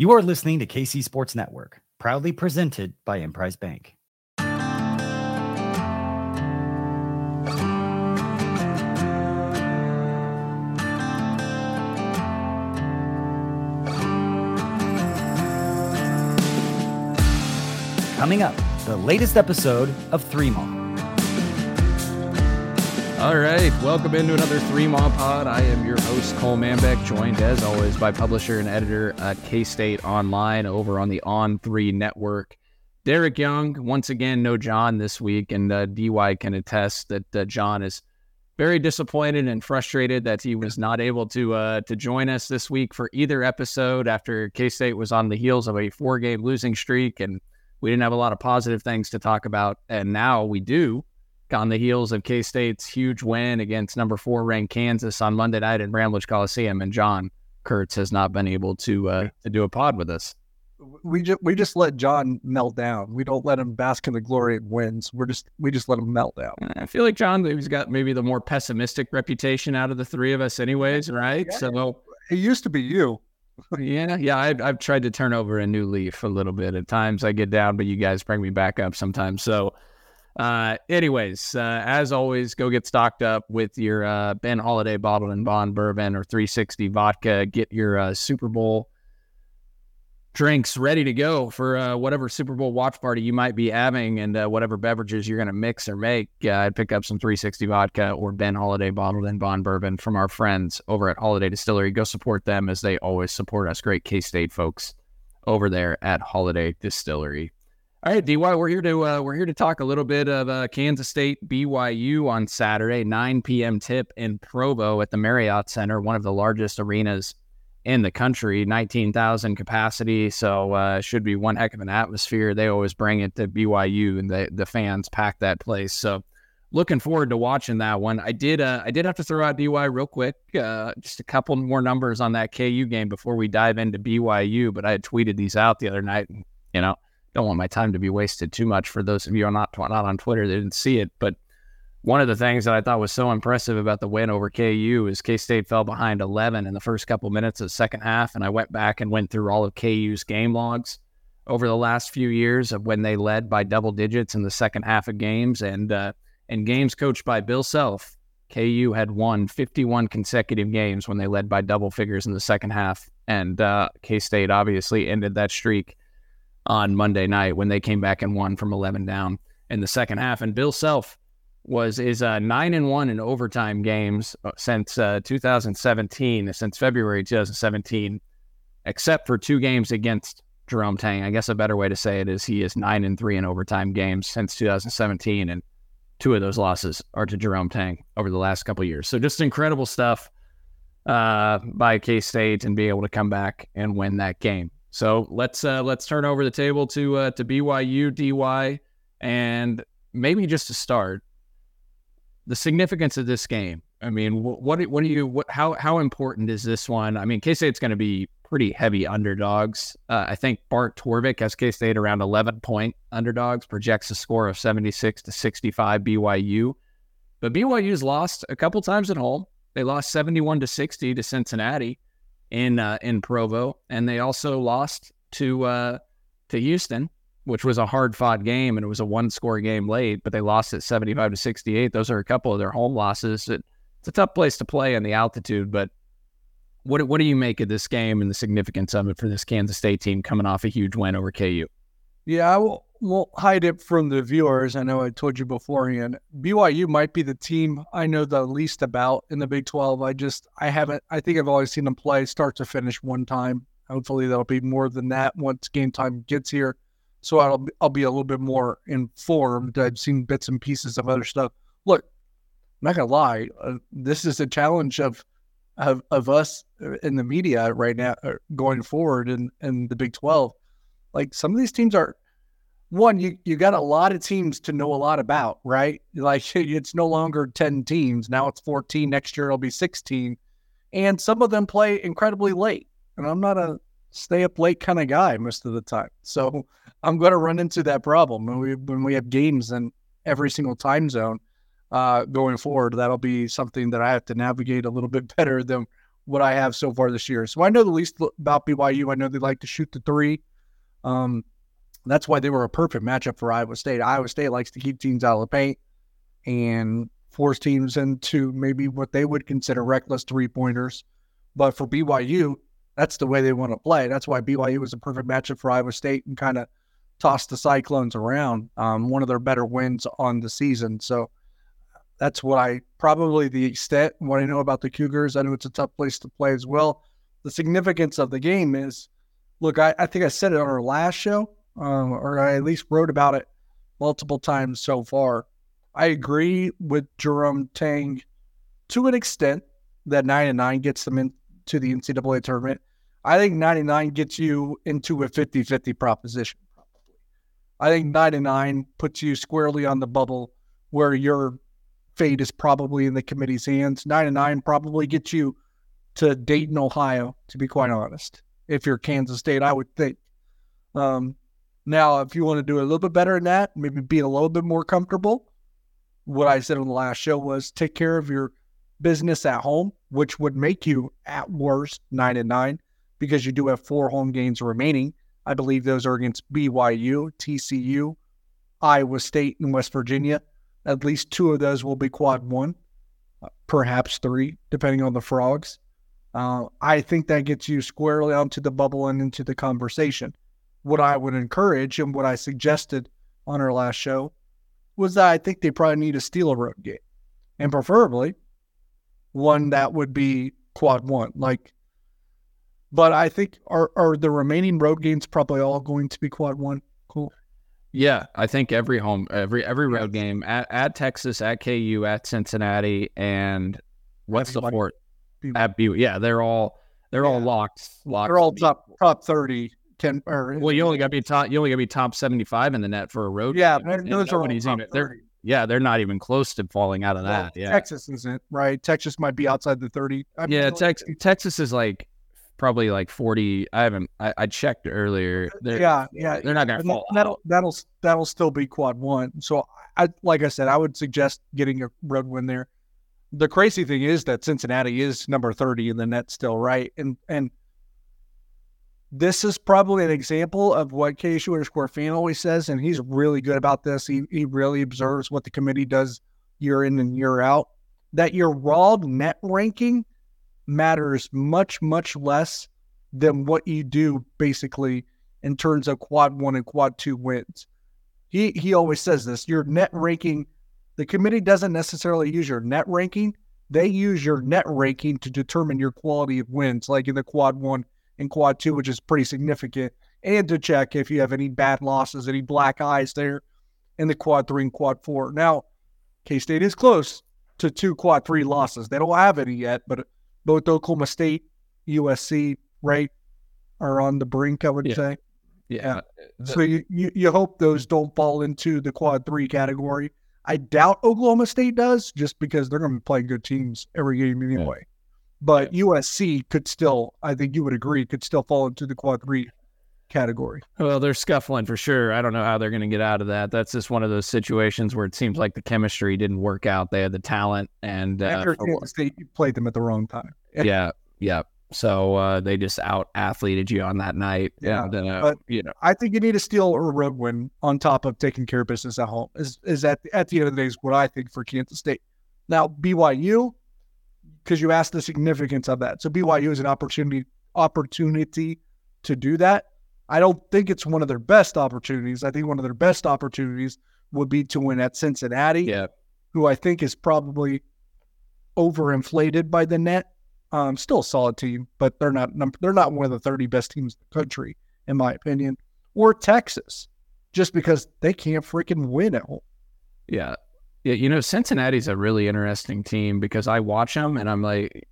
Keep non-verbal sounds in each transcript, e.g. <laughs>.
You are listening to KC Sports Network, proudly presented by Emprise Bank. Coming up, the latest episode of Three Mall. All right, welcome into another Three Mall Pod. I am your host, Cole Manbeck, joined as always by publisher and editor at K State Online over on the On Three Network. Derek Young, once again, no John this week, and uh, DY can attest that uh, John is very disappointed and frustrated that he was not able to uh, to join us this week for either episode after K State was on the heels of a four game losing streak and we didn't have a lot of positive things to talk about. And now we do on the heels of K State's huge win against number four ranked Kansas on Monday night in Bramlage Coliseum. And John Kurtz has not been able to uh, to do a pod with us. We just we just let John melt down. We don't let him bask in the glory of wins. We're just we just let him melt down. I feel like John, he's got maybe the more pessimistic reputation out of the three of us, anyways, right? Yeah. So it used to be you <laughs> yeah, yeah. I've, I've tried to turn over a new leaf a little bit. At times I get down, but you guys bring me back up sometimes. So, uh, anyways, uh, as always, go get stocked up with your uh, Ben Holladay bottled and bond bourbon or 360 vodka. Get your uh, Super Bowl drinks ready to go for uh, whatever Super Bowl watch party you might be having and uh, whatever beverages you're going to mix or make. I'd pick up some 360 vodka or Ben Holladay bottled and bond bourbon from our friends over at Holladay Distillery. Go support them as they always support us. Great K State folks over there at Holladay Distillery. All right, DY, we're here to uh, we're here to talk a little bit of uh, Kansas State BYU on Saturday, 9 p.m. tip in Provo at the Marriott Center, one of the largest arenas in the country, 19,000 capacity. So uh, should be one heck of an atmosphere. They always bring it to BYU and the, the fans pack that place. So looking forward to watching that one. I did uh, I did have to throw out DY real quick, uh, just a couple more numbers on that KU game before we dive into BYU. But I had tweeted these out the other night. You know, don't want my time to be wasted too much for those of you who are not not on Twitter that didn't see it, but one of the things that I thought was so impressive about the win over KU is K State fell behind 11 in the first couple minutes of the second half. And I went back and went through all of KU's game logs over the last few years of when they led by double digits in the second half of games. And, uh, and games coached by Bill Self, KU had won 51 consecutive games when they led by double figures in the second half. And uh, K State obviously ended that streak on Monday night when they came back and won from 11 down in the second half. And Bill Self, was is uh, nine and one in overtime games uh, since uh, 2017, since February 2017, except for two games against Jerome Tang. I guess a better way to say it is he is nine and three in overtime games since 2017, and two of those losses are to Jerome Tang over the last couple years. So just incredible stuff uh, by K State and be able to come back and win that game. So let's uh, let's turn over the table to uh, to BYU DY and maybe just to start the significance of this game. I mean, what what do you what how how important is this one? I mean, K State's going to be pretty heavy underdogs. Uh, I think Bart Torvik has K State around 11 point underdogs, projects a score of 76 to 65 BYU. But BYU's lost a couple times at home. They lost 71 to 60 to Cincinnati in uh, in Provo, and they also lost to uh, to Houston which was a hard fought game and it was a one score game late, but they lost at 75 to 68. Those are a couple of their home losses. It, it's a tough place to play in the altitude, but what what do you make of this game and the significance of it for this Kansas State team coming off a huge win over KU? Yeah, I will, won't hide it from the viewers. I know I told you beforehand. BYU might be the team I know the least about in the Big 12. I just, I haven't, I think I've always seen them play start to finish one time. Hopefully, that'll be more than that once game time gets here so I'll I'll be a little bit more informed. I've seen bits and pieces of other stuff. Look, I'm not gonna lie, uh, this is a challenge of of of us uh, in the media right now uh, going forward in in the Big Twelve. Like some of these teams are one you you got a lot of teams to know a lot about, right? Like <laughs> it's no longer ten teams now; it's fourteen. Next year it'll be sixteen, and some of them play incredibly late. And I'm not a stay up late kind of guy most of the time. So <laughs> I'm going to run into that problem when we when we have games in every single time zone uh, going forward. That'll be something that I have to navigate a little bit <laughs> better than what I have so far this year. So I know the least about BYU. I know they like to shoot the three. Um, that's why they were a perfect matchup for Iowa State. Iowa State likes to keep teams out of the paint and force teams into maybe what they would consider reckless three pointers. But for BYU, that's the way they want to play. That's why BYU was a perfect matchup for Iowa State and kind of tossed the Cyclones around. Um, one of their better wins on the season. So that's what I probably the extent what I know about the Cougars. I know it's a tough place to play as well. The significance of the game is, look, I, I think I said it on our last show, um, or I at least wrote about it multiple times so far. I agree with Jerome Tang to an extent that nine and nine gets them into the NCAA tournament. I think 99 gets you into a 50 50 proposition. I think 99 puts you squarely on the bubble where your fate is probably in the committee's hands. 99 probably gets you to Dayton, Ohio, to be quite honest. If you're Kansas State, I would think. Um, now, if you want to do a little bit better than that, maybe be a little bit more comfortable, what I said on the last show was take care of your business at home, which would make you at worst nine and nine because you do have four home games remaining. I believe those are against BYU, TCU, Iowa State, and West Virginia. At least two of those will be quad one, perhaps three, depending on the frogs. Uh, I think that gets you squarely onto the bubble and into the conversation. What I would encourage and what I suggested on our last show was that I think they probably need to steal a road game, and preferably one that would be quad one. Like but I think are are the remaining road games probably all going to be quad one? Cool. Yeah, I think every home, every every road game at, at Texas, at KU, at Cincinnati, and what's Everybody. the fourth? At BU. Yeah, they're all they're yeah. all locked. Locked. They're all top top thirty. 10 or, well, you only got to be top. You only got to be top seventy five in the net for a road. Yeah, game. those are even. They're yeah, they're not even close to falling out of well, that. Yeah, Texas isn't right. Texas might be outside the thirty. I mean, yeah, Tex- Texas is like probably like 40 i haven't i, I checked earlier uh, they're, yeah yeah they're not gonna fall that'll out. that'll that'll still be quad one so i like i said i would suggest getting a road win there the crazy thing is that cincinnati is number 30 in the net still right and and this is probably an example of what KSU underscore fan always says, and he's really good about this. He he really observes what the committee does year in and year out. That your raw net ranking matters much, much less than what you do basically in terms of quad one and quad two wins. He he always says this. Your net ranking, the committee doesn't necessarily use your net ranking. They use your net ranking to determine your quality of wins, like in the quad one and quad two, which is pretty significant, and to check if you have any bad losses, any black eyes there in the quad three and quad four. Now, K State is close to two quad three losses. They don't have any yet, but both Oklahoma State, USC, right, are on the brink. I would yeah. say. Yeah. Uh, so you, you you hope those don't fall into the quad three category. I doubt Oklahoma State does, just because they're going to be playing good teams every game anyway. But. USC could still, I think you would agree, could still fall into the quad three category. Well, they're scuffling for sure. I don't know how they're going to get out of that. That's just one of those situations where it seems like the chemistry didn't work out. They had the talent, and uh, Kansas State played them at the wrong time. <laughs> yeah, yeah. So uh, they just out athleted you on that night. Yeah, and, uh, but you know, I think you need to steal or a road win on top of taking care of business at home. Is is at at the end of the day is what I think for Kansas State. Now BYU, because you asked the significance of that. So BYU is an opportunity opportunity to do that. I don't think it's one of their best opportunities. I think one of their best opportunities would be to win at Cincinnati, yeah. who I think is probably overinflated by the net. Um, still a solid team, but they're not they're not one of the 30 best teams in the country, in my opinion. Or Texas, just because they can't freaking win at home. Yeah. Yeah, you know, Cincinnati's a really interesting team because I watch them and I'm like,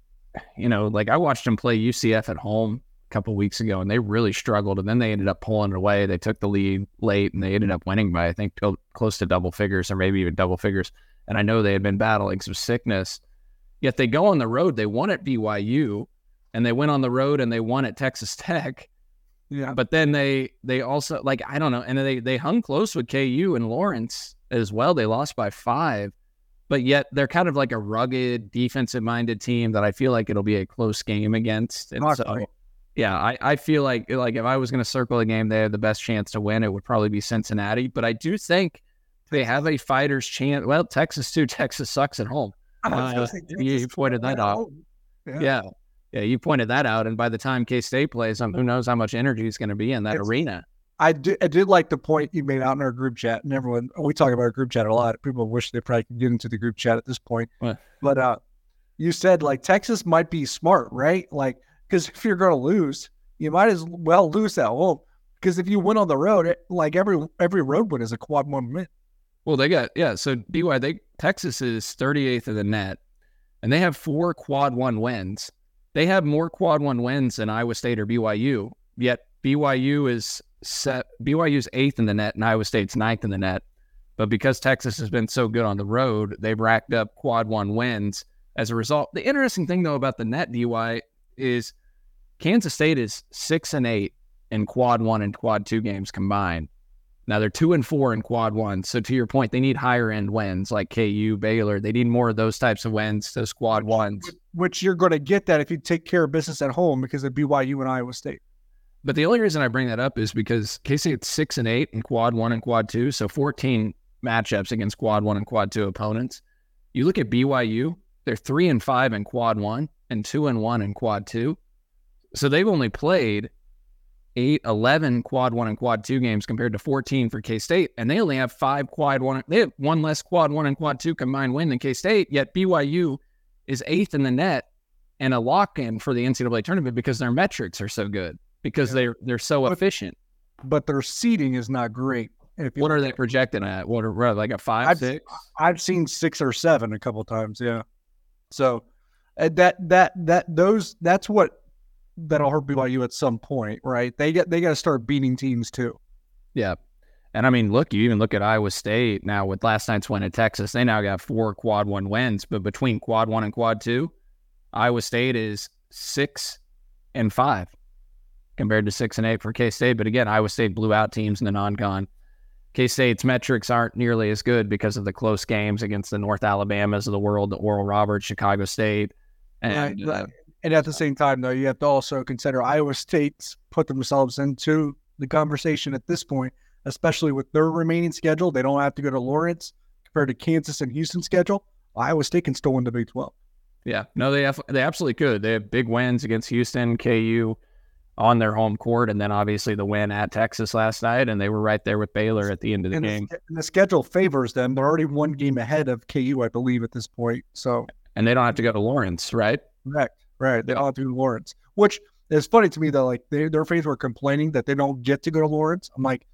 you know, like I watched them play UCF at home a couple weeks ago, and they really struggled. And then they ended up pulling it away. They took the lead late, and they ended up winning by I think close to double figures, or maybe even double figures. And I know they had been battling some sickness. Yet they go on the road. They won at BYU, and they went on the road and they won at Texas Tech. Yeah. But then they they also like I don't know, and they they hung close with KU and Lawrence as well. They lost by five. but yet they're kind of like a rugged, defensive minded team that I feel like it'll be a close game against. And so, yeah, I, I feel like like if I was going to circle a game they have the best chance to win, it would probably be Cincinnati. But I do think they have a fighter's chance. Well, Texas too. <laughs> Texas sucks at home. Uh, you- you pointed that out. Yeah. Yeah. Yeah, you pointed that out. And by the time K State plays, um, who knows how much energy is going to be in that It's- arena. I did, I did like the point you made out in our group chat, and everyone we talk about our group chat a lot. People wish they probably could get into the group chat at this point. What? But uh, you said like Texas might be smart, right? Like because if you're going to lose, you might as well lose at home. Because if you win on the road, it, like every every road win is a quad one win. Well, they got yeah. So BY, they Texas is 38th in the net, and they have four quad one wins. They have more quad one wins than Iowa State or BYU. Yet BYU is set. BYU's eighth in the net, and Iowa State's ninth in the net. But because Texas has been so good on the road, they've racked up quad one wins as a result. The interesting thing though about the net DY is Kansas State is six and eight in quad one and quad two games combined. Now they're two and four in quad one. So to your point, they need higher end wins like KU, Baylor. They need more of those types of wins, those quad ones. Which you're going to get that if you take care of business at home because of BYU and Iowa State. But the only reason I bring that up is because K State's six and eight in quad one and quad two. So 14 matchups against quad one and quad two opponents. You look at BYU, they're three and five in quad one and two and one in quad two. So they've only played eight, 11 quad one and quad two games compared to 14 for K State. And they only have five quad one. They have one less quad one and quad two combined win than K State. Yet BYU is eighth in the net and a lock in for the NCAA tournament because their metrics are so good because Yeah. they're they're so But- efficient. But their seating is not great. If What are they projecting at? What are like a 5 I've- six? I've seen six or seven a couple times. Yeah. So uh, that that that those that's what that'll hurt BYU at some point, right? They get they got to start beating teams too. Yeah. And I mean, look, you even look at Iowa State now with last night's win at Texas. They now got four quad one wins, but between quad one and quad two, Iowa State is six and five compared to six and eight for K State. But again, Iowa State blew out teams in the non con. K State's metrics aren't nearly as good because of the close games against the North Alabamas of the world, the Oral Roberts, Chicago State. And Right, uh, And at the same time, though, you have to also consider Iowa State's put themselves into the conversation at this point, especially with their remaining schedule. They don't have to go to Lawrence compared to Kansas and Houston schedule. Iowa State can still win the Big Twelve. Yeah, no, they have, they absolutely could. They have big wins against Houston, KU on their home court, and then obviously the win at Texas last night, and they were right there with Baylor at the end of the And game. and the schedule favors them. They're already one game ahead of KU, I believe, at this point. So And they don't have to go to Lawrence, right? Correct. Right. They all have to go Lawrence, which is funny to me that Like they, their fans were complaining that they don't get to go to Lawrence. I'm like,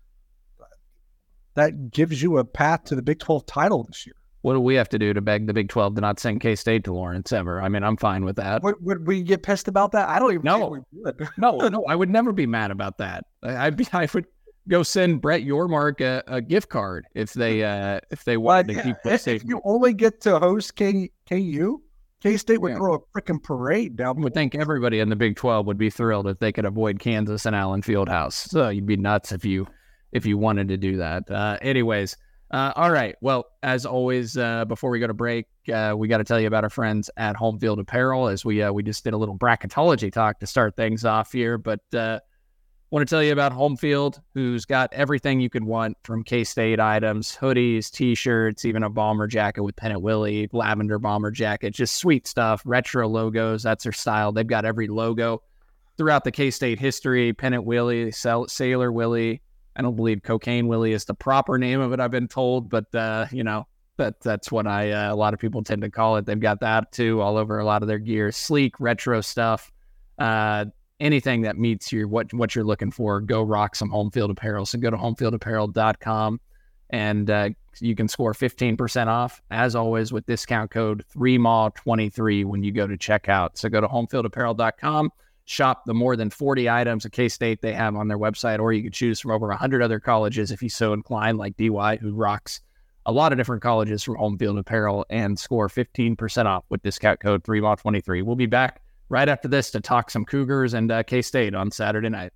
that gives you a path to the Big 12 title this year. What do we have to do to beg the Big 12 to not send K State to Lawrence ever? I mean, I'm fine with that. Would, would we get pissed about that? I don't even No. think we would. <laughs> No, no, I would never be mad about that. I- I'd be, <laughs> I would go send Brett Yormark a, a gift card if they, <laughs> uh, if they wanted to keep K if you only get to host K, KU, K State would Yeah. throw a freaking parade down. I would think everybody in the Big 12 would be thrilled if they could avoid Kansas and Allen Fieldhouse. So you'd be nuts if you if you wanted to do that. Uh, anyways, uh, all right. Well, as always, uh, before we go to break, uh, we got to tell you about our friends at Home Field Apparel as we uh, we just did a little bracketology talk to start things off here, but. Uh, Want to tell you about Home Field, who's got everything you could want from K State items, hoodies, t shirts, even a bomber jacket with Pennant Willie, lavender bomber jacket, just sweet stuff, retro logos. That's their style. They've got every logo throughout the K State history Pennant Willie, Sailor Willie. I don't believe Cocaine Willie is the proper name of it, I've been told, but, uh, you know, that, that's what I uh, a lot of people tend to call it. They've got that too all over a lot of their gear. Sleek retro stuff. Uh, anything that meets your what what you're looking for, go rock some home field apparel. So go to homefieldapparel.com and uh, you can score 15% off as always with discount code 3MAW23 when you go to checkout. So go to homefieldapparel.com, shop the more than 40 items of K-State they have on their website or you can choose from over 100 other colleges if you so inclined like DY who rocks a lot of different colleges from Home Field Apparel and score 15% off with discount code 3MAW23. We'll be back right after this to talk some Cougars and uh, K State on Saturday night.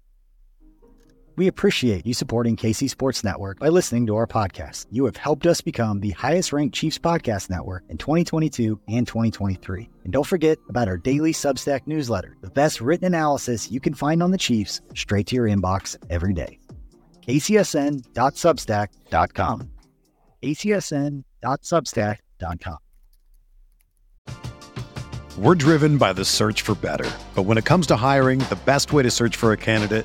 We appreciate you supporting KC Sports Network by listening to our podcast. You have helped us become the highest ranked Chiefs podcast network in 2022 and 2023. And don't forget about our daily Substack newsletter, the best written analysis you can find on the Chiefs straight to your inbox every day. kcsn.substack.com. kcsn.substack.com. We're driven by the search for better. But when it comes to hiring, the best way to search for a candidate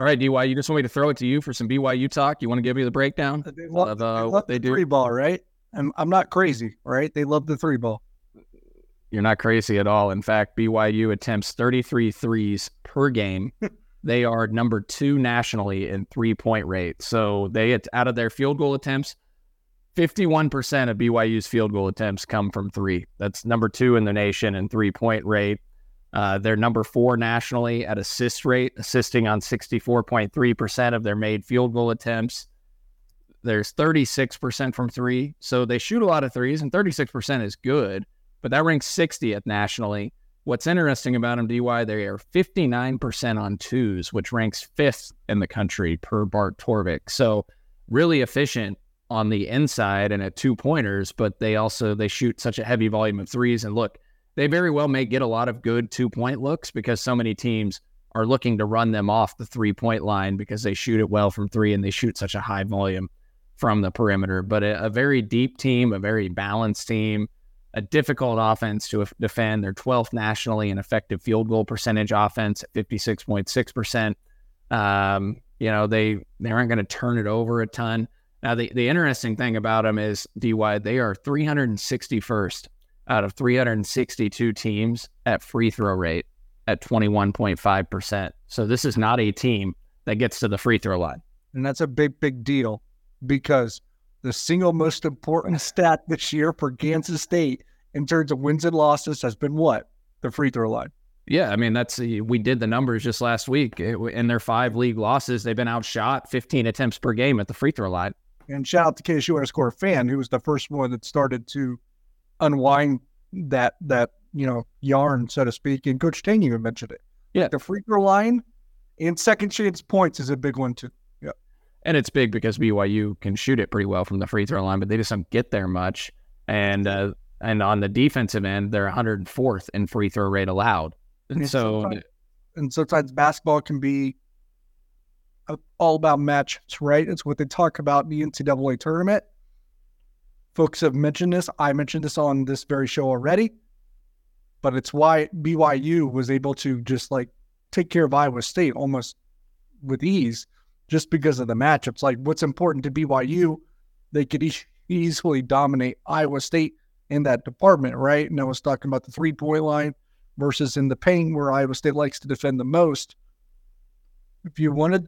All right, DY, you just want me to throw it to you for some BYU talk? You want to give me the breakdown They love, of they uh, love what they the do? three ball, right? I'm, I'm not crazy, right? They love the three ball. You're not crazy at all. In fact, BYU attempts 33 threes per game. <laughs> they are number two nationally in three point rate. So they out of their field goal attempts, 51% of BYU's field goal attempts come from three. That's number two in the nation in three point rate. Uh, they're number four nationally at assist rate, assisting on 64.3% of their made field goal attempts. There's 36% from three. So they shoot a lot of threes, and 36% is good, but that ranks 60th nationally. What's interesting about them, DY, they are 59% on twos, which ranks fifth in the country per Bart Torvik. So really efficient on the inside and at two pointers, but they also they shoot such a heavy volume of threes. And look, they very well may get a lot of good two point looks because so many teams are looking to run them off the three point line because they shoot it well from three and they shoot such a high volume from the perimeter. But a, a very deep team, a very balanced team, a difficult offense to defend. They're 12th nationally in effective field goal percentage offense at 56.6%. Um, you know, they, they aren't going to turn it over a ton. Now, the, the interesting thing about them is, DY, they are 361st out of 362 teams at free throw rate at 21.5%. So this is not a team that gets to the free throw line. And that's a big, big deal because the single most important <laughs> stat this year for Kansas State in terms of wins and losses has been what? The free throw line. Yeah, I mean that's we did the numbers just last week. In their five league losses, they've been outshot 15 attempts per game at the free throw line. And shout out to KSU underscore fan, who was the first one that started to unwind that that you know yarn, so to speak. And Coach Tang even mentioned it. Yeah, the free throw line and second chance points is a big one too. Yeah, and it's big because BYU can shoot it pretty well from the free throw line, but they just don't get there much. And uh, and on the defensive end, they're 104th in free throw rate allowed. And, and so, sometimes, and sometimes basketball can be all about matchups, right? It's what they talk about in the NCAA tournament. Folks have mentioned this. I mentioned this on this very show already. but it's why BYU was able to just like take care of Iowa State almost with ease just because of the matchups. Like what's important to BYU, they could e- easily dominate Iowa State in that department, right? And I was talking about the three point line versus in the paint where Iowa State likes to defend the most. If you want to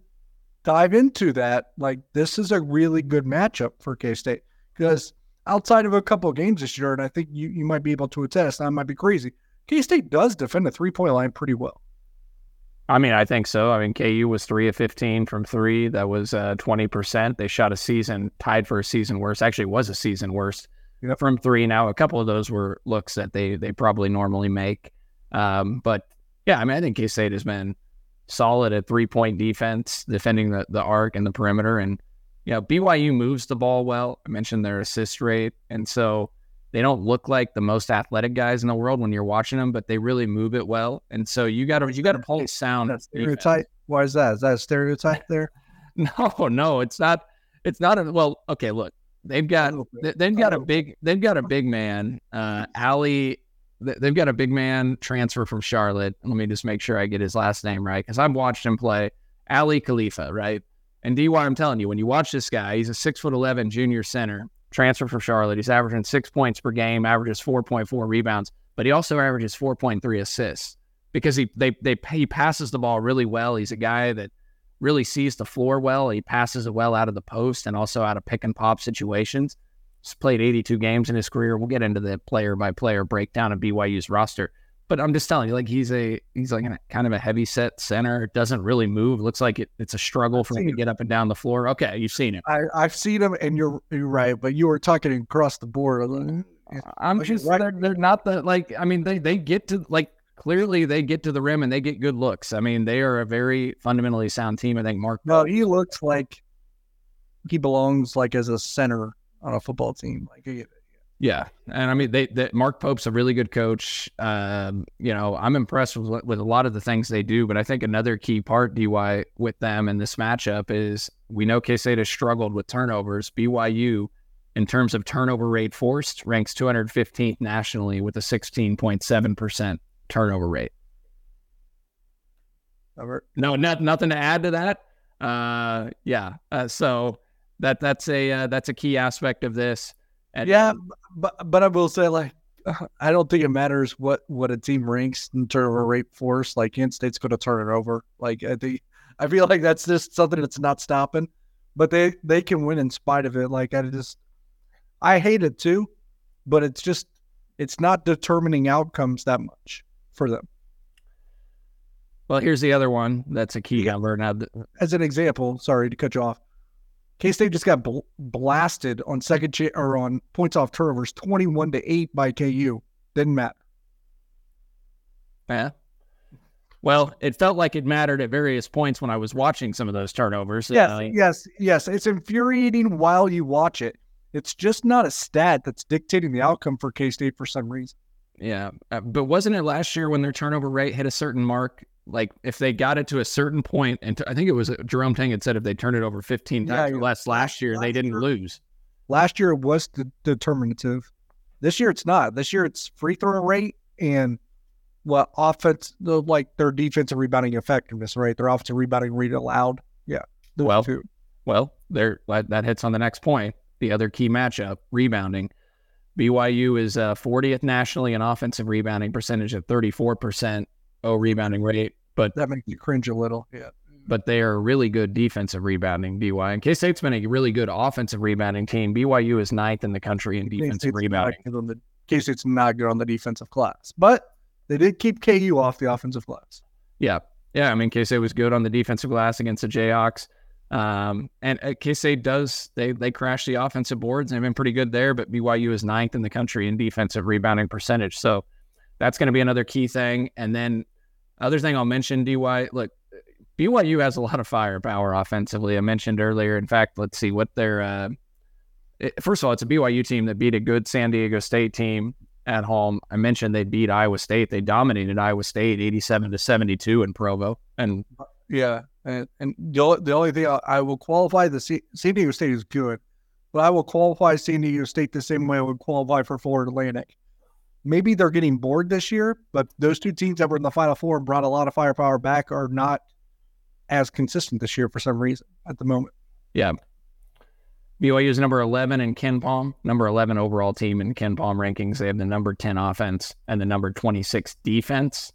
dive into that, like this is a really good matchup for K State because outside of a couple of games this year, and I think you, you might be able to attest, I might be crazy. K State does defend the three point line pretty well. I mean, I think so. I mean, KU was three of 15 from three. That was uh, 20%. They shot a season, tied for a season worst. Actually, was a season worst yep. from three. Now, a couple of those were looks that they they probably normally make. Um, but yeah, I mean, I think K State has been solid at three point defense, defending the, the arc and the perimeter. And, you know, BYU moves the ball well. I mentioned their assist rate. And so they don't look like the most athletic guys in the world when you're watching them, but they really move it well. And so you got to, you got to pull sound. That stereotype. Why is that? Is that a stereotype there? <laughs> no, no, it's not. It's not a, well, okay, look, they've got, they've got a big, they've got a big man, uh, Aly they've got a big man transfer from Charlotte. Let me just make sure I get his last name right because I've watched him play. Aly Khalifa, right? And DY, I'm telling you, when you watch this guy, he's a six foot eleven junior center, transfer from Charlotte. He's averaging six points per game, averages four point four rebounds, but he also averages four point three assists because he they they he passes the ball really well. He's a guy that really sees the floor well. He passes it well out of the post and also out of pick and pop situations. He's played 82 games in his career. We'll get into the player by player breakdown of BYU's roster. But I'm just telling you, like he's a he's like a, kind of a heavy set center. Doesn't really move. Looks like it, it's a struggle for him to get up and down the floor. Okay, you've seen him. I, I've seen him, and you're you're right. But you were talking across the board. Uh, uh, I'm just right. they're, they're not the like. I mean, they they get to like clearly they get to the rim and they get good looks. I mean, they are a very fundamentally sound team. I think Mark. No, he looks like he belongs like as a center on a football team. Like, yeah, and I mean, they, they Mark Pope's a really good coach. Um, you know, I'm impressed with with a lot of the things they do, but I think another key part, DY, with them in this matchup is we know K State has struggled with turnovers. BYU, in terms of turnover rate forced, ranks 215th nationally with a 16.7 percent turnover rate. No, not, nothing to add to that. Uh, yeah. Uh, so that that's a uh, that's a key aspect of this. And, yeah, but but I will say like <sighs> I don't think it matters what what a team ranks in terms turnover rate force. Like K State's going to turn it over. Like I think I feel like that's just something that's not stopping. But they they can win in spite of it. Like I just I hate it too, but it's just it's not determining outcomes that much for them. Well, here's the other one that's a key number. Now, as an example, sorry to cut you off. K State just got bl- blasted on second cha- or on points off turnovers, twenty-one to eight by KU. Didn't matter. Yeah. Well, it felt like it mattered at various points when I was watching some of those turnovers. Yes, uh, yes, yes. It's infuriating while you watch it. It's just not a stat that's dictating the outcome for K State for some reason. Yeah, uh, but wasn't it last year when their turnover rate hit a certain mark? Like if they got it to a certain point, and t- I think it was uh, Jerome Tang had said if they turned it over 15 times yeah, or less last year, last they didn't year, lose. Last year it was de- determinative. This year it's not. This year it's free throw rate and what offense, like their defensive rebounding effectiveness, right? Their offensive rebounding rate allowed. Yeah. Well, two. well, there that hits on the next point. The other key matchup, rebounding. BYU is uh, 40th nationally in offensive rebounding percentage at 34% oh rebounding rate, but that makes you cringe a little. Yeah. But they are a really good defensive rebounding, BYU. And K State's been a really good offensive rebounding team. BYU is ninth in the country in defensive rebounding. K State's not good on the defensive class, but they did keep KU off the offensive glass. Yeah. Yeah. I mean, K State was good on the defensive glass against the Jayhawks. Um, and uh, K State does, they, they crash the offensive boards and have been pretty good there, but BYU is ninth in the country in defensive rebounding percentage. So that's going to be another key thing. And then other thing I'll mention, DY, look, BYU has a lot of firepower offensively. I mentioned earlier. In fact, let's see what their uh, it, first of all, it's a BYU team that beat a good San Diego State team at home. I mentioned they beat Iowa State. They dominated Iowa State, eighty-seven to seventy-two in Provo. And yeah, and, and the, the only thing I, I will qualify the San Diego State is good, but I will qualify San Diego State the same way I would qualify for Florida Atlantic. Maybe they're getting bored this year, but those two teams that were in the Final Four and brought a lot of firepower back are not as consistent this year for some reason at the moment. Yeah. BYU is number 11 in KenPom, number 11 overall team in KenPom rankings. They have the number 10 offense and the number 26 defense.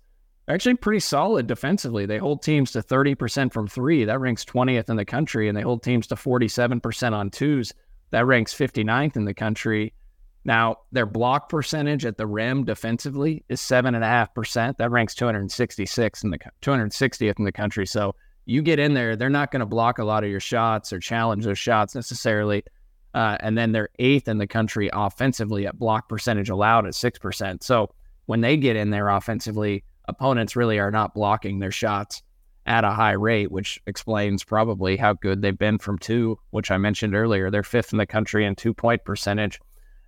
Actually pretty solid defensively. They hold teams to 30% from three. That ranks 20th in the country. And they hold teams to 47% on twos. That ranks 59th in the country. Now, their block percentage at the rim defensively is 7.5%. That ranks 266 in the 260th in the country. So you get in there, they're not going to block a lot of your shots or challenge those shots necessarily. Uh, and then they're eighth in the country offensively at block percentage allowed at 6%. So when they get in there offensively, opponents really are not blocking their shots at a high rate, which explains probably how good they've been from two, which I mentioned earlier. They're fifth in the country in two point percentage.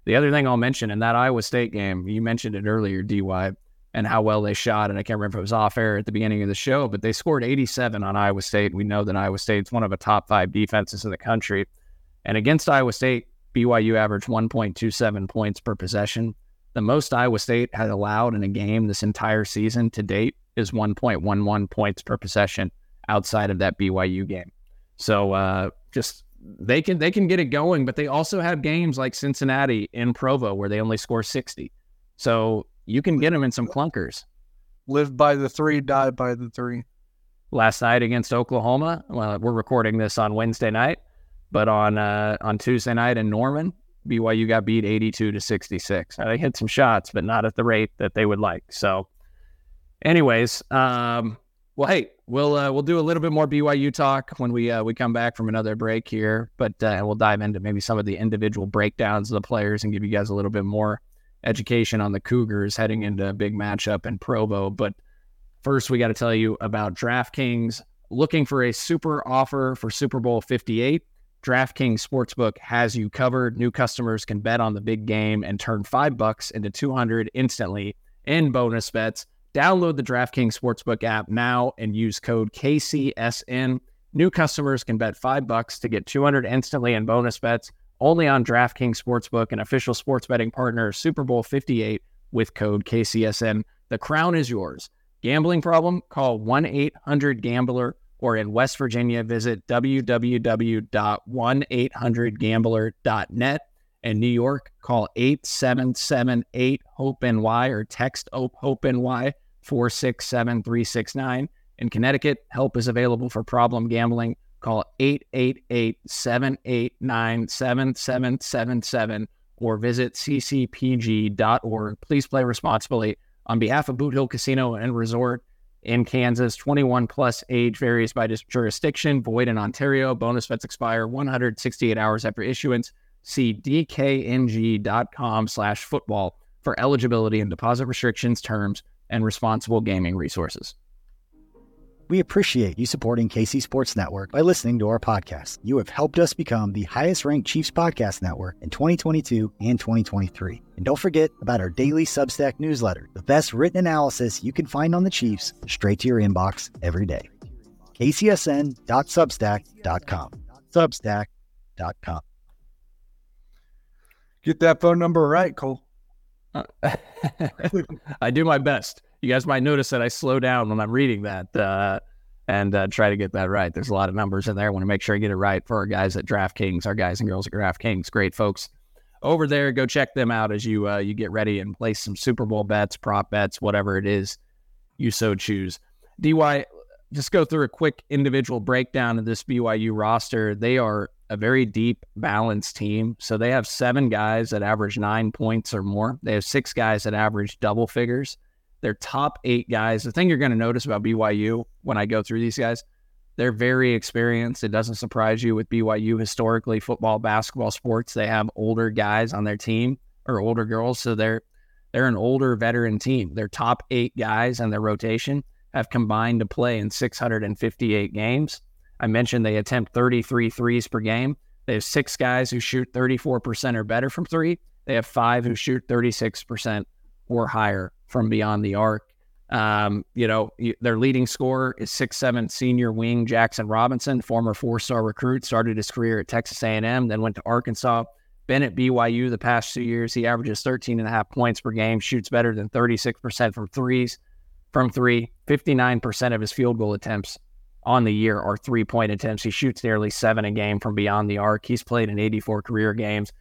The other thing I'll mention in that Iowa State game, you mentioned it earlier, DY and how well they shot. And I can't remember if it was off air at the beginning of the show, but they scored 87 on Iowa State. We know that Iowa State's one of the top five defenses in the country. And against Iowa State, BYU averaged 1.27 points per possession. The most Iowa State had allowed in a game this entire season to date is 1.11 points per possession outside of that BYU game. So uh, just they can they can get it going, but they also have games like Cincinnati in Provo where they only score 60. So you can get them in some clunkers. Live by the three, die by the three. Last night against Oklahoma, well, we're recording this on Wednesday night, but on uh, on Tuesday night in Norman, BYU got beat 82 to 66. They hit some shots, but not at the rate that they would like. So, anyways, um, well, hey, we'll uh, we'll do a little bit more BYU talk when we uh, we come back from another break here, but uh, we'll dive into maybe some of the individual breakdowns of the players and give you guys a little bit more education on the Cougars heading into a big matchup in Provo. But first, we got to tell you about DraftKings. Looking for a super offer for Super Bowl 58? DraftKings Sportsbook has you covered. New customers can bet on the big game and turn five bucks into 200 instantly in bonus bets. Download the DraftKings Sportsbook app now and use code KCSN. New customers can bet five bucks to get 200 instantly in bonus bets only on DraftKings Sportsbook, an official sports betting partner Super Bowl 58 with code KCSN. The crown is yours. Gambling problem? Call 1 800 Gambler or in West Virginia, visit www.1800Gambler.net. In New York, call 8778 HOPE NY or text HOPE NY 467 369. In Connecticut, help is available for problem gambling Call 888-789-7777 or visit ccpg.org. Please play responsibly. On behalf of Boot Hill Casino and Resort in Kansas, 21 plus age varies by jurisdiction, void in Ontario. Bonus bets expire 168 hours after issuance. See dkng.com slash football for eligibility and deposit restrictions, terms, and responsible gaming resources. We appreciate you supporting KC Sports Network by listening to our podcast. You have helped us become the highest ranked Chiefs podcast network in 2022 and 2023. And don't forget about our daily Substack newsletter, the best written analysis you can find on the Chiefs straight to your inbox every day. KCSN.substack.com. Substack.com. Get that phone number right, Cole. <laughs> <laughs> I do my best you guys might notice that I slow down when I'm reading that uh, and uh, try to get that right. There's a lot of numbers in there. I want to make sure I get it right for our guys at DraftKings, our guys and girls at DraftKings. Great folks over there. Go check them out as you uh, you get ready and place some Super Bowl bets, prop bets, whatever it is you so choose. DY, just go through a quick individual breakdown of this BYU roster. They are a very deep, balanced team. So they have seven guys that average nine points or more. They have six guys that average double figures their top eight guys. The thing you're going to notice about BYU when I go through these guys, they're very experienced. It doesn't surprise you with BYU historically, football, basketball, sports. They have older guys on their team or older girls, so they're they're an older veteran team. Their top eight guys and their rotation have combined to play in 658 games. I mentioned they attempt 33 threes per game. They have six guys who shoot 34% or better from three. They have five who shoot 36% or higher from beyond the arc. Um, you know, their leading scorer is six seven senior wing Jackson Robinson, former four star recruit, started his career at Texas A&M, then went to Arkansas, Been at BYU the past two years. He averages 13 and a half points per game, shoots better than 36% from threes, from three. 59% of his field goal attempts on the year are three point attempts. He shoots nearly seven a game from beyond the arc. He's played in 84 career games.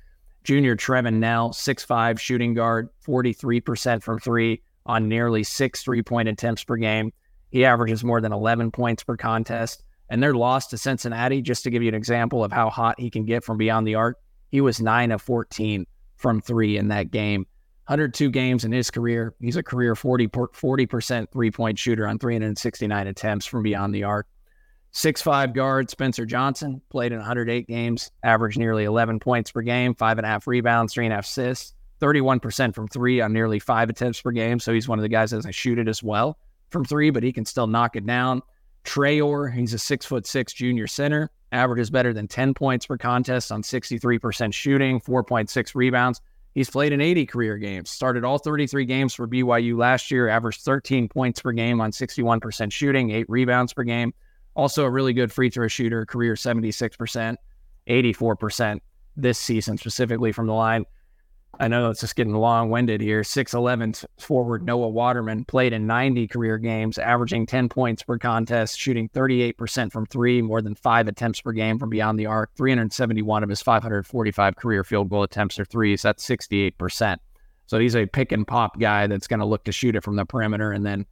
Junior Trevin Knell, 6'5 shooting guard, 43% from three on nearly six three point attempts per game. He averages more than 11 points per contest. And their loss to Cincinnati, just to give you an example of how hot he can get from beyond the arc, he was 9 of 14 from three in that game. 102 games in his career. He's a career 40, 40% three point shooter on 369 attempts from beyond the arc. Six-five guard Spencer Johnson played in 108 games, averaged nearly 11 points per game, five and a half rebounds, three and a half assists, 31% from three on nearly five attempts per game. So he's one of the guys that doesn't shoot it as well from three, but he can still knock it down. Traore, he's a six foot six junior center, averages better than 10 points per contest on 63% shooting, 4.6 rebounds. He's played in 80 career games, started all 33 games for BYU last year, averaged 13 points per game on 61% shooting, eight rebounds per game. Also, a really good free throw shooter, career 76%, 84% this season, specifically from the line. I know it's just getting long winded here. 6'11 forward Noah Waterman played in 90 career games, averaging 10 points per contest, shooting 38% from three, more than five attempts per game from beyond the arc. 371 of his 545 career field goal attempts are threes. That's 68%. So he's a pick and pop guy that's going to look to shoot it from the perimeter. And then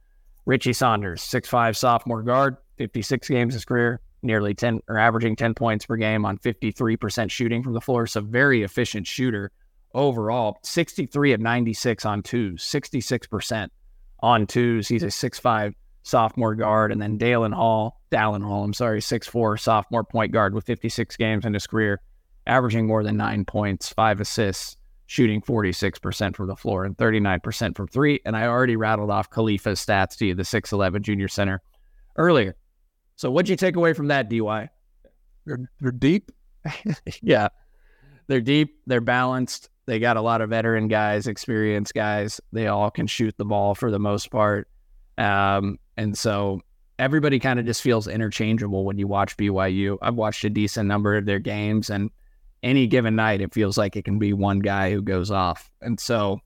Richie Saunders, 6'5 sophomore guard, 56 games his career, nearly 10 or averaging 10 points per game on 53% shooting from the floor. So very efficient shooter overall. 63 of 96 on twos, 66% on twos. He's a six-five sophomore guard. And then Dalen Hall, Dallin Hall, I'm sorry, six-four sophomore point guard with 56 games in his career, averaging more than nine points, five assists, shooting 46% from the floor and 39% from three. And I already rattled off Khalifa's stats to you, the 6'11 junior center earlier. So what'd you take away from that, DY? They're, they're deep. <laughs> yeah. They're deep. They're balanced. They got a lot of veteran guys, experienced guys. They all can shoot the ball for the most part. Um, and so everybody kind of just feels interchangeable when you watch BYU. I've watched a decent number of their games, and any given night, it feels like it can be one guy who goes off. And so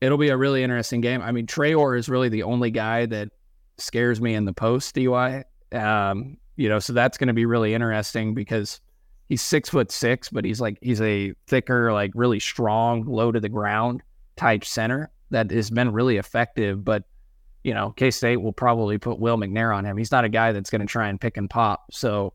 it'll be a really interesting game. I mean, Traore is really the only guy that scares me in the post, DY. Um, you know, so that's going to be really interesting because he's six foot six, but he's like he's a thicker, like really strong, low to the ground type center that has been really effective. But you know, K State will probably put Will McNair on him. He's not a guy that's going to try and pick and pop. So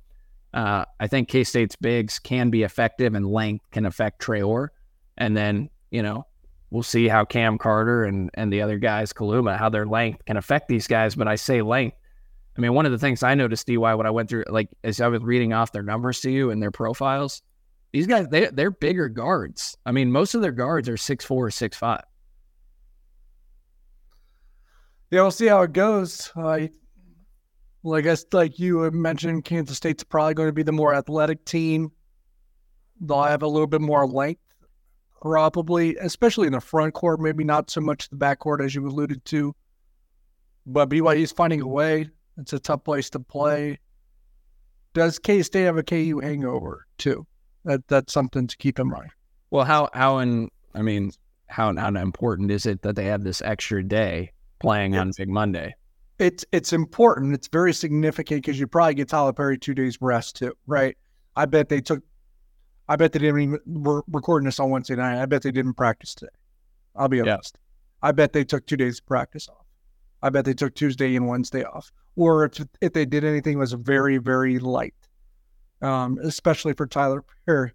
uh, I think K State's bigs can be effective, and length can affect Traore. And then you know we'll see how Cam Carter and and the other guys, Kaluma, how their length can affect these guys. But I say length I mean, one of the things I noticed, DY, when I went through, like, as I was reading off their numbers to you and their profiles, these guys, they, they're bigger guards. I mean, most of their guards are six four, six five. Yeah, we'll see how it goes. Uh, well, I guess, like you mentioned, Kansas State's probably going to be the more athletic team. They'll have a little bit more length, probably, especially in the front court, maybe not so much the back court, as you alluded to. But BYU's finding a way. It's a tough place to play. Does K State have a KU hangover too? That that's something to keep in mind. Well, how how and I mean how how important is it that they have this extra day playing it's, on Big Monday? It's it's important. It's very significant because you probably get Tyler Perry two days rest too, right? I bet they took. I bet they didn't even. We're recording this on Wednesday night. I bet they didn't practice today. I'll be honest. Yeah. I bet they took two days of practice off. I bet they took Tuesday and Wednesday off or if if they did anything it was very very light, um, especially for Tyler Perry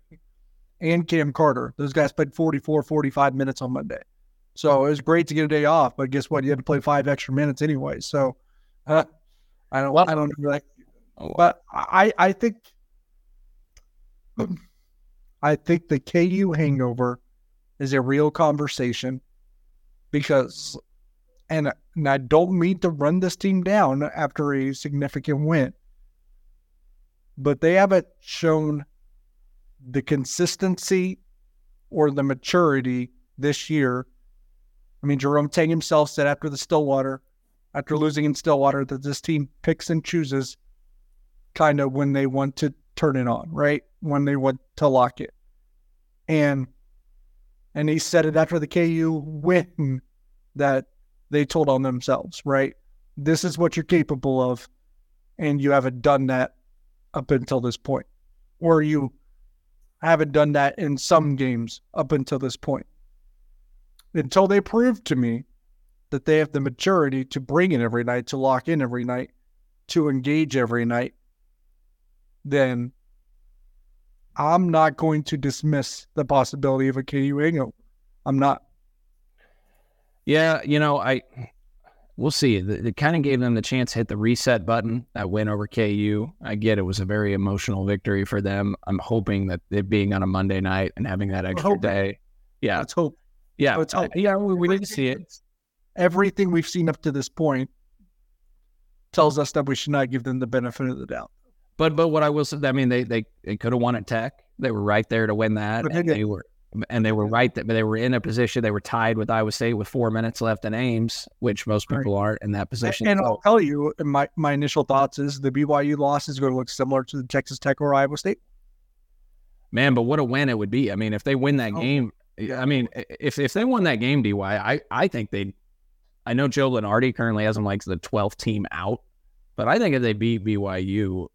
and Cam Carter. Those guys played 44, 45 minutes on Monday, so it was great to get a day off. But guess what? You had to play five extra minutes anyway. So uh, I don't well, I don't know. Oh, but I I think I think the KU hangover is a real conversation because and, and I don't mean to run this team down after a significant win, but they haven't shown the consistency or the maturity this year. I mean, Jerome Tang himself said after the Stillwater, after losing in Stillwater, that this team picks and chooses kind of when they want to turn it on, right? When they want to lock it. And and he said it after the KU win that they told on themselves, right? This is what you're capable of, and you haven't done that up until this point. Or you haven't done that in some games up until this point. Until they prove to me that they have the maturity to bring in every night, to lock in every night, to engage every night, then I'm not going to dismiss the possibility of a KU hangover. I'm not. Yeah, you know, I we'll see. It, it kind of gave them the chance to hit the reset button. That win over KU. I get it was a very emotional victory for them. I'm hoping that it being on a Monday night and having that extra day. Yeah, Let's hope. yeah, let's hope. yeah. We, we need to see it. Everything we've seen up to this point tells us that we should not give them the benefit of the doubt. But but what I will say, I mean, they they, they could have won at Tech. They were right there to win that, But they and they were and they were right that they were in a position. They were tied with Iowa State with four minutes left in Ames, which most Right. people aren't in that position. And I'll tell you, uh, my, my initial thoughts is the BYU loss is going to look similar to the Texas Tech or Iowa State. Man, but what a win it would be. I mean, if they win that Oh, game, I mean, if if they won that game, DY, I, I think they'd. I know Joe Lunardi currently has them like the 12th team out, but I think if they beat BYU,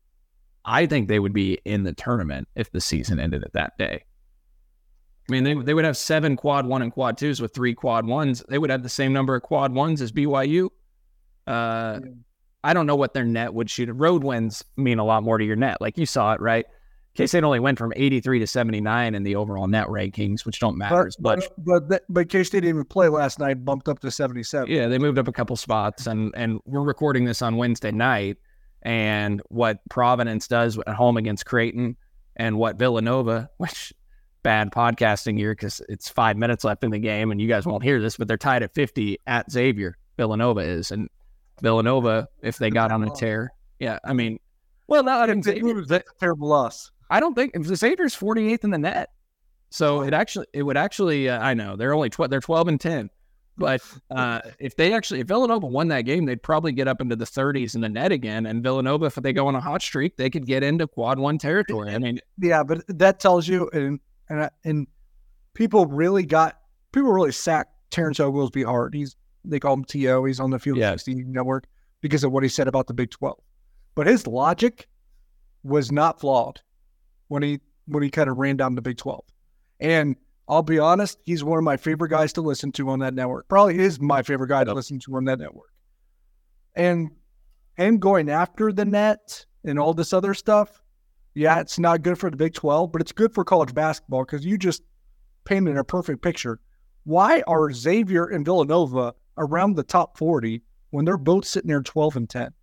I think they would be in the tournament if the season ended at that day. I mean, they, they would have seven quad one and quad twos with three quad ones. They would have the same number of quad ones as BYU. Uh, I don't know what their net would shoot. Road wins mean a lot more to your net. Like you saw it, right? K State only went from 83 to 79 in the overall net rankings, which don't matter But as much. but but, but K State didn't even play last night, bumped up to seventy seven. Yeah, they moved up a couple spots, and and we're recording this on Wednesday night. And what Providence does at home against Creighton, and what Villanova, <laughs> which bad podcasting here because it's five minutes left in the game, and you guys won't hear this, but they're tied at 50 at Xavier. Villanova is, and Villanova, if they got on a tear, yeah, I mean, well, not lose, that's a terrible loss. I don't think if the Xavier's 48th in the net. So it actually it would actually uh, I know they're only 12, they're 12 and 10. But uh, if they actually if Villanova won that game, they'd probably get up into the 30s in the net again. And Villanova, if they go on a hot streak, they could get into quad one territory. I mean, Yeah, but that tells you, and and I- and people really got people really sacked Terrence Oglesby hard. He's they call him To. He's on the Field. 16 network because of what he said about the Big 12. But his logic was not flawed when he when he kind of ran down the Big 12. And I'll be honest, he's one of my favorite guys to listen to on that network. Probably is my favorite guy to listen to on that network. And him going after the net and all this other stuff, yeah, it's not good for the Big 12, but it's good for college basketball because you just painted a perfect picture. Why are Xavier and Villanova around the top 40 when they're both sitting there 12 and 10?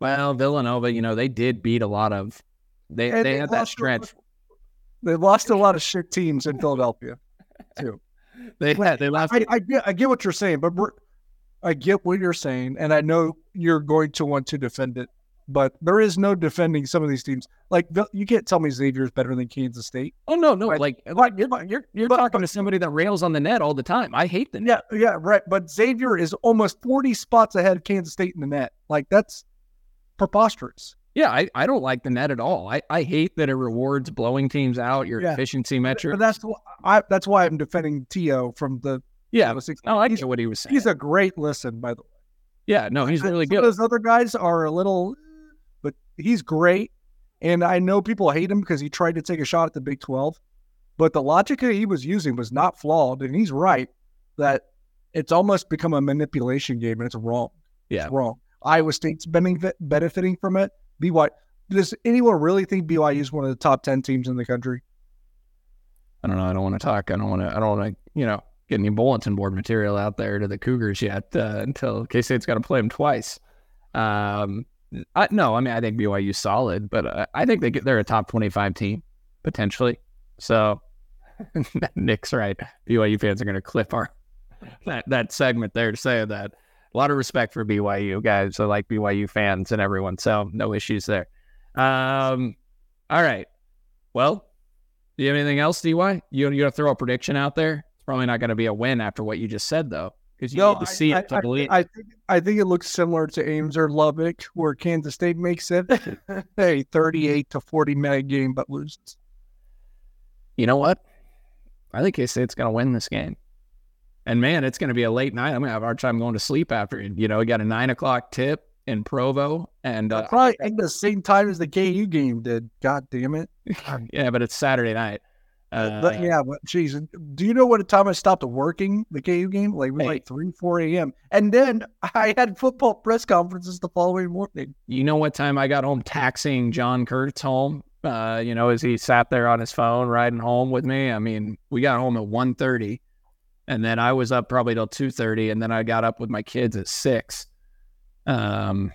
well, Villanova, you know, they did beat a lot of they And they had that strength. They lost a lot of shit teams in Philadelphia, too. <laughs> They had they lost I, I get I get what you're saying, but I get what you're saying, and I know you're going to want to defend it, but there is no defending some of these teams. Like you can't tell me Xavier is better than Kansas State. Oh no, no, But- like like you're you're, you're but- talking but- to somebody that rails on the net all the time. I hate the net. Yeah, yeah, right. But Xavier is almost 40 spots ahead of Kansas State in the net. Like that's preposterous. Yeah, I, I don't like the net at all. I, I hate that it rewards blowing teams out, your Yeah. efficiency metric. But that's I, that's why I'm defending Tio from the yeah, the 16. no, I get what he was saying. he's a great listen, by the way. yeah, no, he's really Some of good. those other guys are a little, he's great. And I know people hate him because he tried to take a shot at the Big 12, but the logic that he was using was not flawed. And he's right that it's almost become a manipulation game and it's wrong. Yeah. It's wrong. Iowa State's benefit, benefiting from it. BYU. Does anyone really think BYU is one of the top 10 teams in the country? I don't know. I don't want to talk. I don't want to. I don't want to. You know, get any bulletin board material out there to the Cougars yet uh, until K State's got to play them twice. Um, I, no, I mean I think BYU's solid, but uh, I think they get, they're a top twenty-five team potentially. So <laughs> Nick's right. BYU fans are going to clip our that that segment there to say that. A lot of respect for BYU guys. I like BYU fans and everyone, so no issues there. Um, all right. Well, do you have anything else, DY? You you gonna throw a prediction out there? It's probably not going to be a win after what you just said, though, because you need to see I, it to I, believe. I, think, I think it looks similar to Ames or Lubbock, where Kansas State makes it <laughs> a 38 to 40 minute game but loses. you know what? I think K State's going to win this game. And man, it's going to be a late night. I'm going to have a hard time going to sleep after. You know, we got a nine o'clock tip in Provo, and uh, probably at the same time as the KU game did. God damn it! <laughs> yeah, but it's Saturday night. Uh, but yeah, but geez, do you know what time I stopped working the KU game? Like it was hey, like three, four a.m. And then <laughs> I had football press conferences the following morning. You know what time I got home? Taxing John Kurtz home. Uh, you know, as he sat there on his phone riding home with me. I mean, we got home at 1.30 and then I was up probably till two thirty, and then I got up with my kids at six. Um,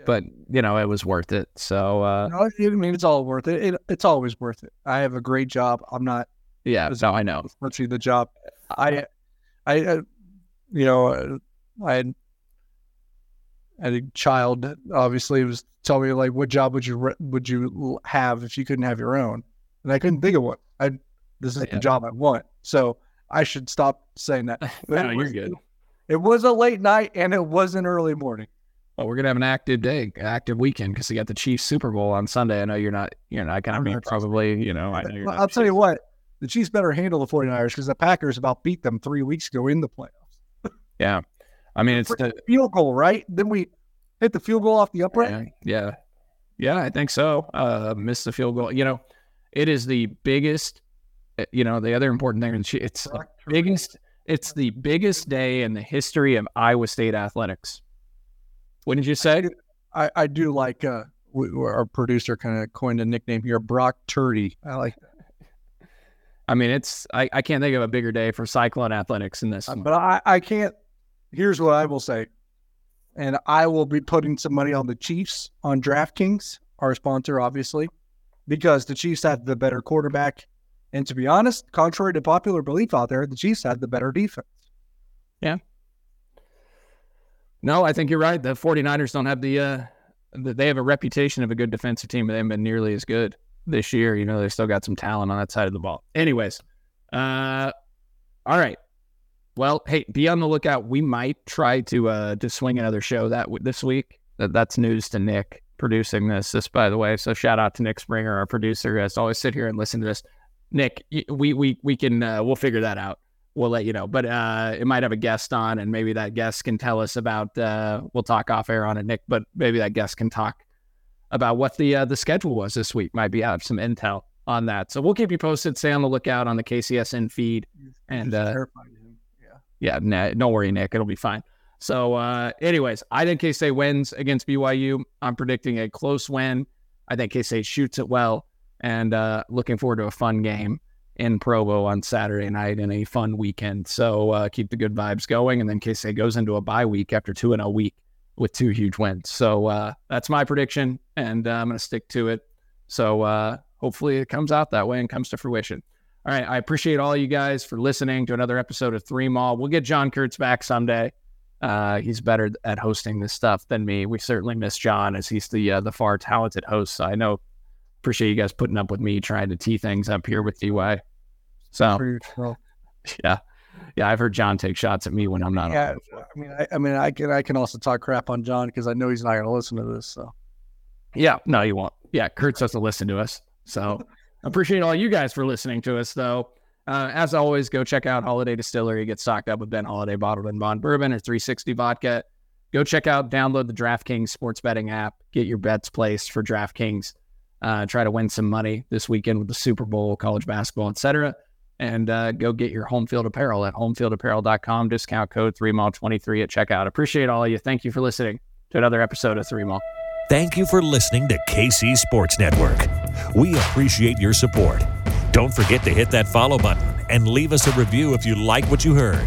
yeah. but you know it was worth it. So uh, no, I mean it's all worth it. it. It's always worth it. I have a great job. I'm not. Yeah, no, I know. Let's see the job. I, I, I you know, I had, had a child. Obviously, was telling me like, what job would you would you have if you couldn't have your own? And I couldn't think of one. I this is yeah. the job I want. So I should stop saying that. <laughs> no, you're good. It was a late night and it was an early morning. Well, we're gonna have an active day, active weekend because we got the Chiefs Super Bowl on Sunday. I know you're not, you're not gonna be probably, you know. I know I'll tell you what, the Chiefs better handle the 49ers because the Packers about beat them three weeks ago in the playoffs. yeah, I mean it's the field goal, right? Then we hit the field goal off the upright. Yeah, yeah, yeah I think so. Uh, missed the field goal. You know, it is the biggest Eh, you know, the other important thing, it's the biggest, it's the biggest day in the history of Iowa State athletics. What did you say? I, I do like uh, we, our producer kind of coined a nickname here, Brock Turdy. I like that. I mean, it's I, I can't think of a bigger day for Cyclone athletics in this. Uh, but I, I can't. Here's what I will say, and I will be putting some money on the Chiefs on DraftKings, our sponsor, obviously, because the Chiefs have the better quarterback and to be honest, contrary to popular belief out there, the Chiefs had the better defense. Yeah. No, I think you're right. The 49ers don't have the, uh, the, they have a reputation of a good defensive team, but they haven't been nearly as good this year. You know, they still got some talent on that side of the ball. Anyways, uh, all right. Well, hey, be on the lookout. We might try to uh to swing another show that w- this week. That that's news to Nick producing this. This, by the way. So shout out to Nick Springer, our producer, who has to always sit here and listen to this. Nick, we we we can uh, we'll figure that out. We'll let you know. But uh, it might have a guest on, and maybe that guest can tell us about. Uh, we'll talk off air on it, Nick. But maybe that guest can talk about what the uh, the schedule was this week. Might be out some intel on that. So we'll keep you posted. Stay on the lookout on the KCSN feed. And uh, yeah, yeah, nah, don't worry, Nick. It'll be fine. So, uh, anyways, I think K State wins against BYU. I'm predicting a close win. I think K State shoots it well and uh, looking forward to a fun game in Provo on Saturday night and a fun weekend. So uh, keep the good vibes going. And then K State goes into a bye week after two and a week with two huge wins. So uh, that's my prediction, and uh, I'm going to stick to it. So uh, hopefully it comes out that way and comes to fruition. All right. I appreciate all you guys for listening to another episode of 3MAW. We'll get John Kurtz back someday. Uh, he's better at hosting this stuff than me. We certainly miss John as he's the uh, the far talented host. So I know appreciate you guys putting up with me trying to tee things up here with DY. So, yeah, yeah, I've heard John take shots at me when I'm not. Yeah, I mean, I, I, mean, I can I can also talk crap on John because I know he's not going to listen to this. So, yeah, no, you won't. Yeah, Kurtz has to listen to us. So, <laughs> appreciate all you guys for listening to us, though. Uh, as always, go check out Holladay Distillery. Get stocked up with Ben Holladay bottled and bond bourbon or 360 vodka. Go check out, download the DraftKings sports betting app. Get your bets placed for DraftKings uh, try to win some money this weekend with the Super Bowl, college basketball, etc. And uh, go get your Homefield Apparel at homefieldapparel.com. Discount code 3MAW23 at checkout. Appreciate all of you. Thank you for listening to another episode of 3MAW. Thank you for listening to KC Sports Network. We appreciate your support. Don't forget to hit that follow button and leave us a review if you like what you heard.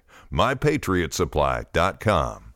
MyPatriotSupply.com.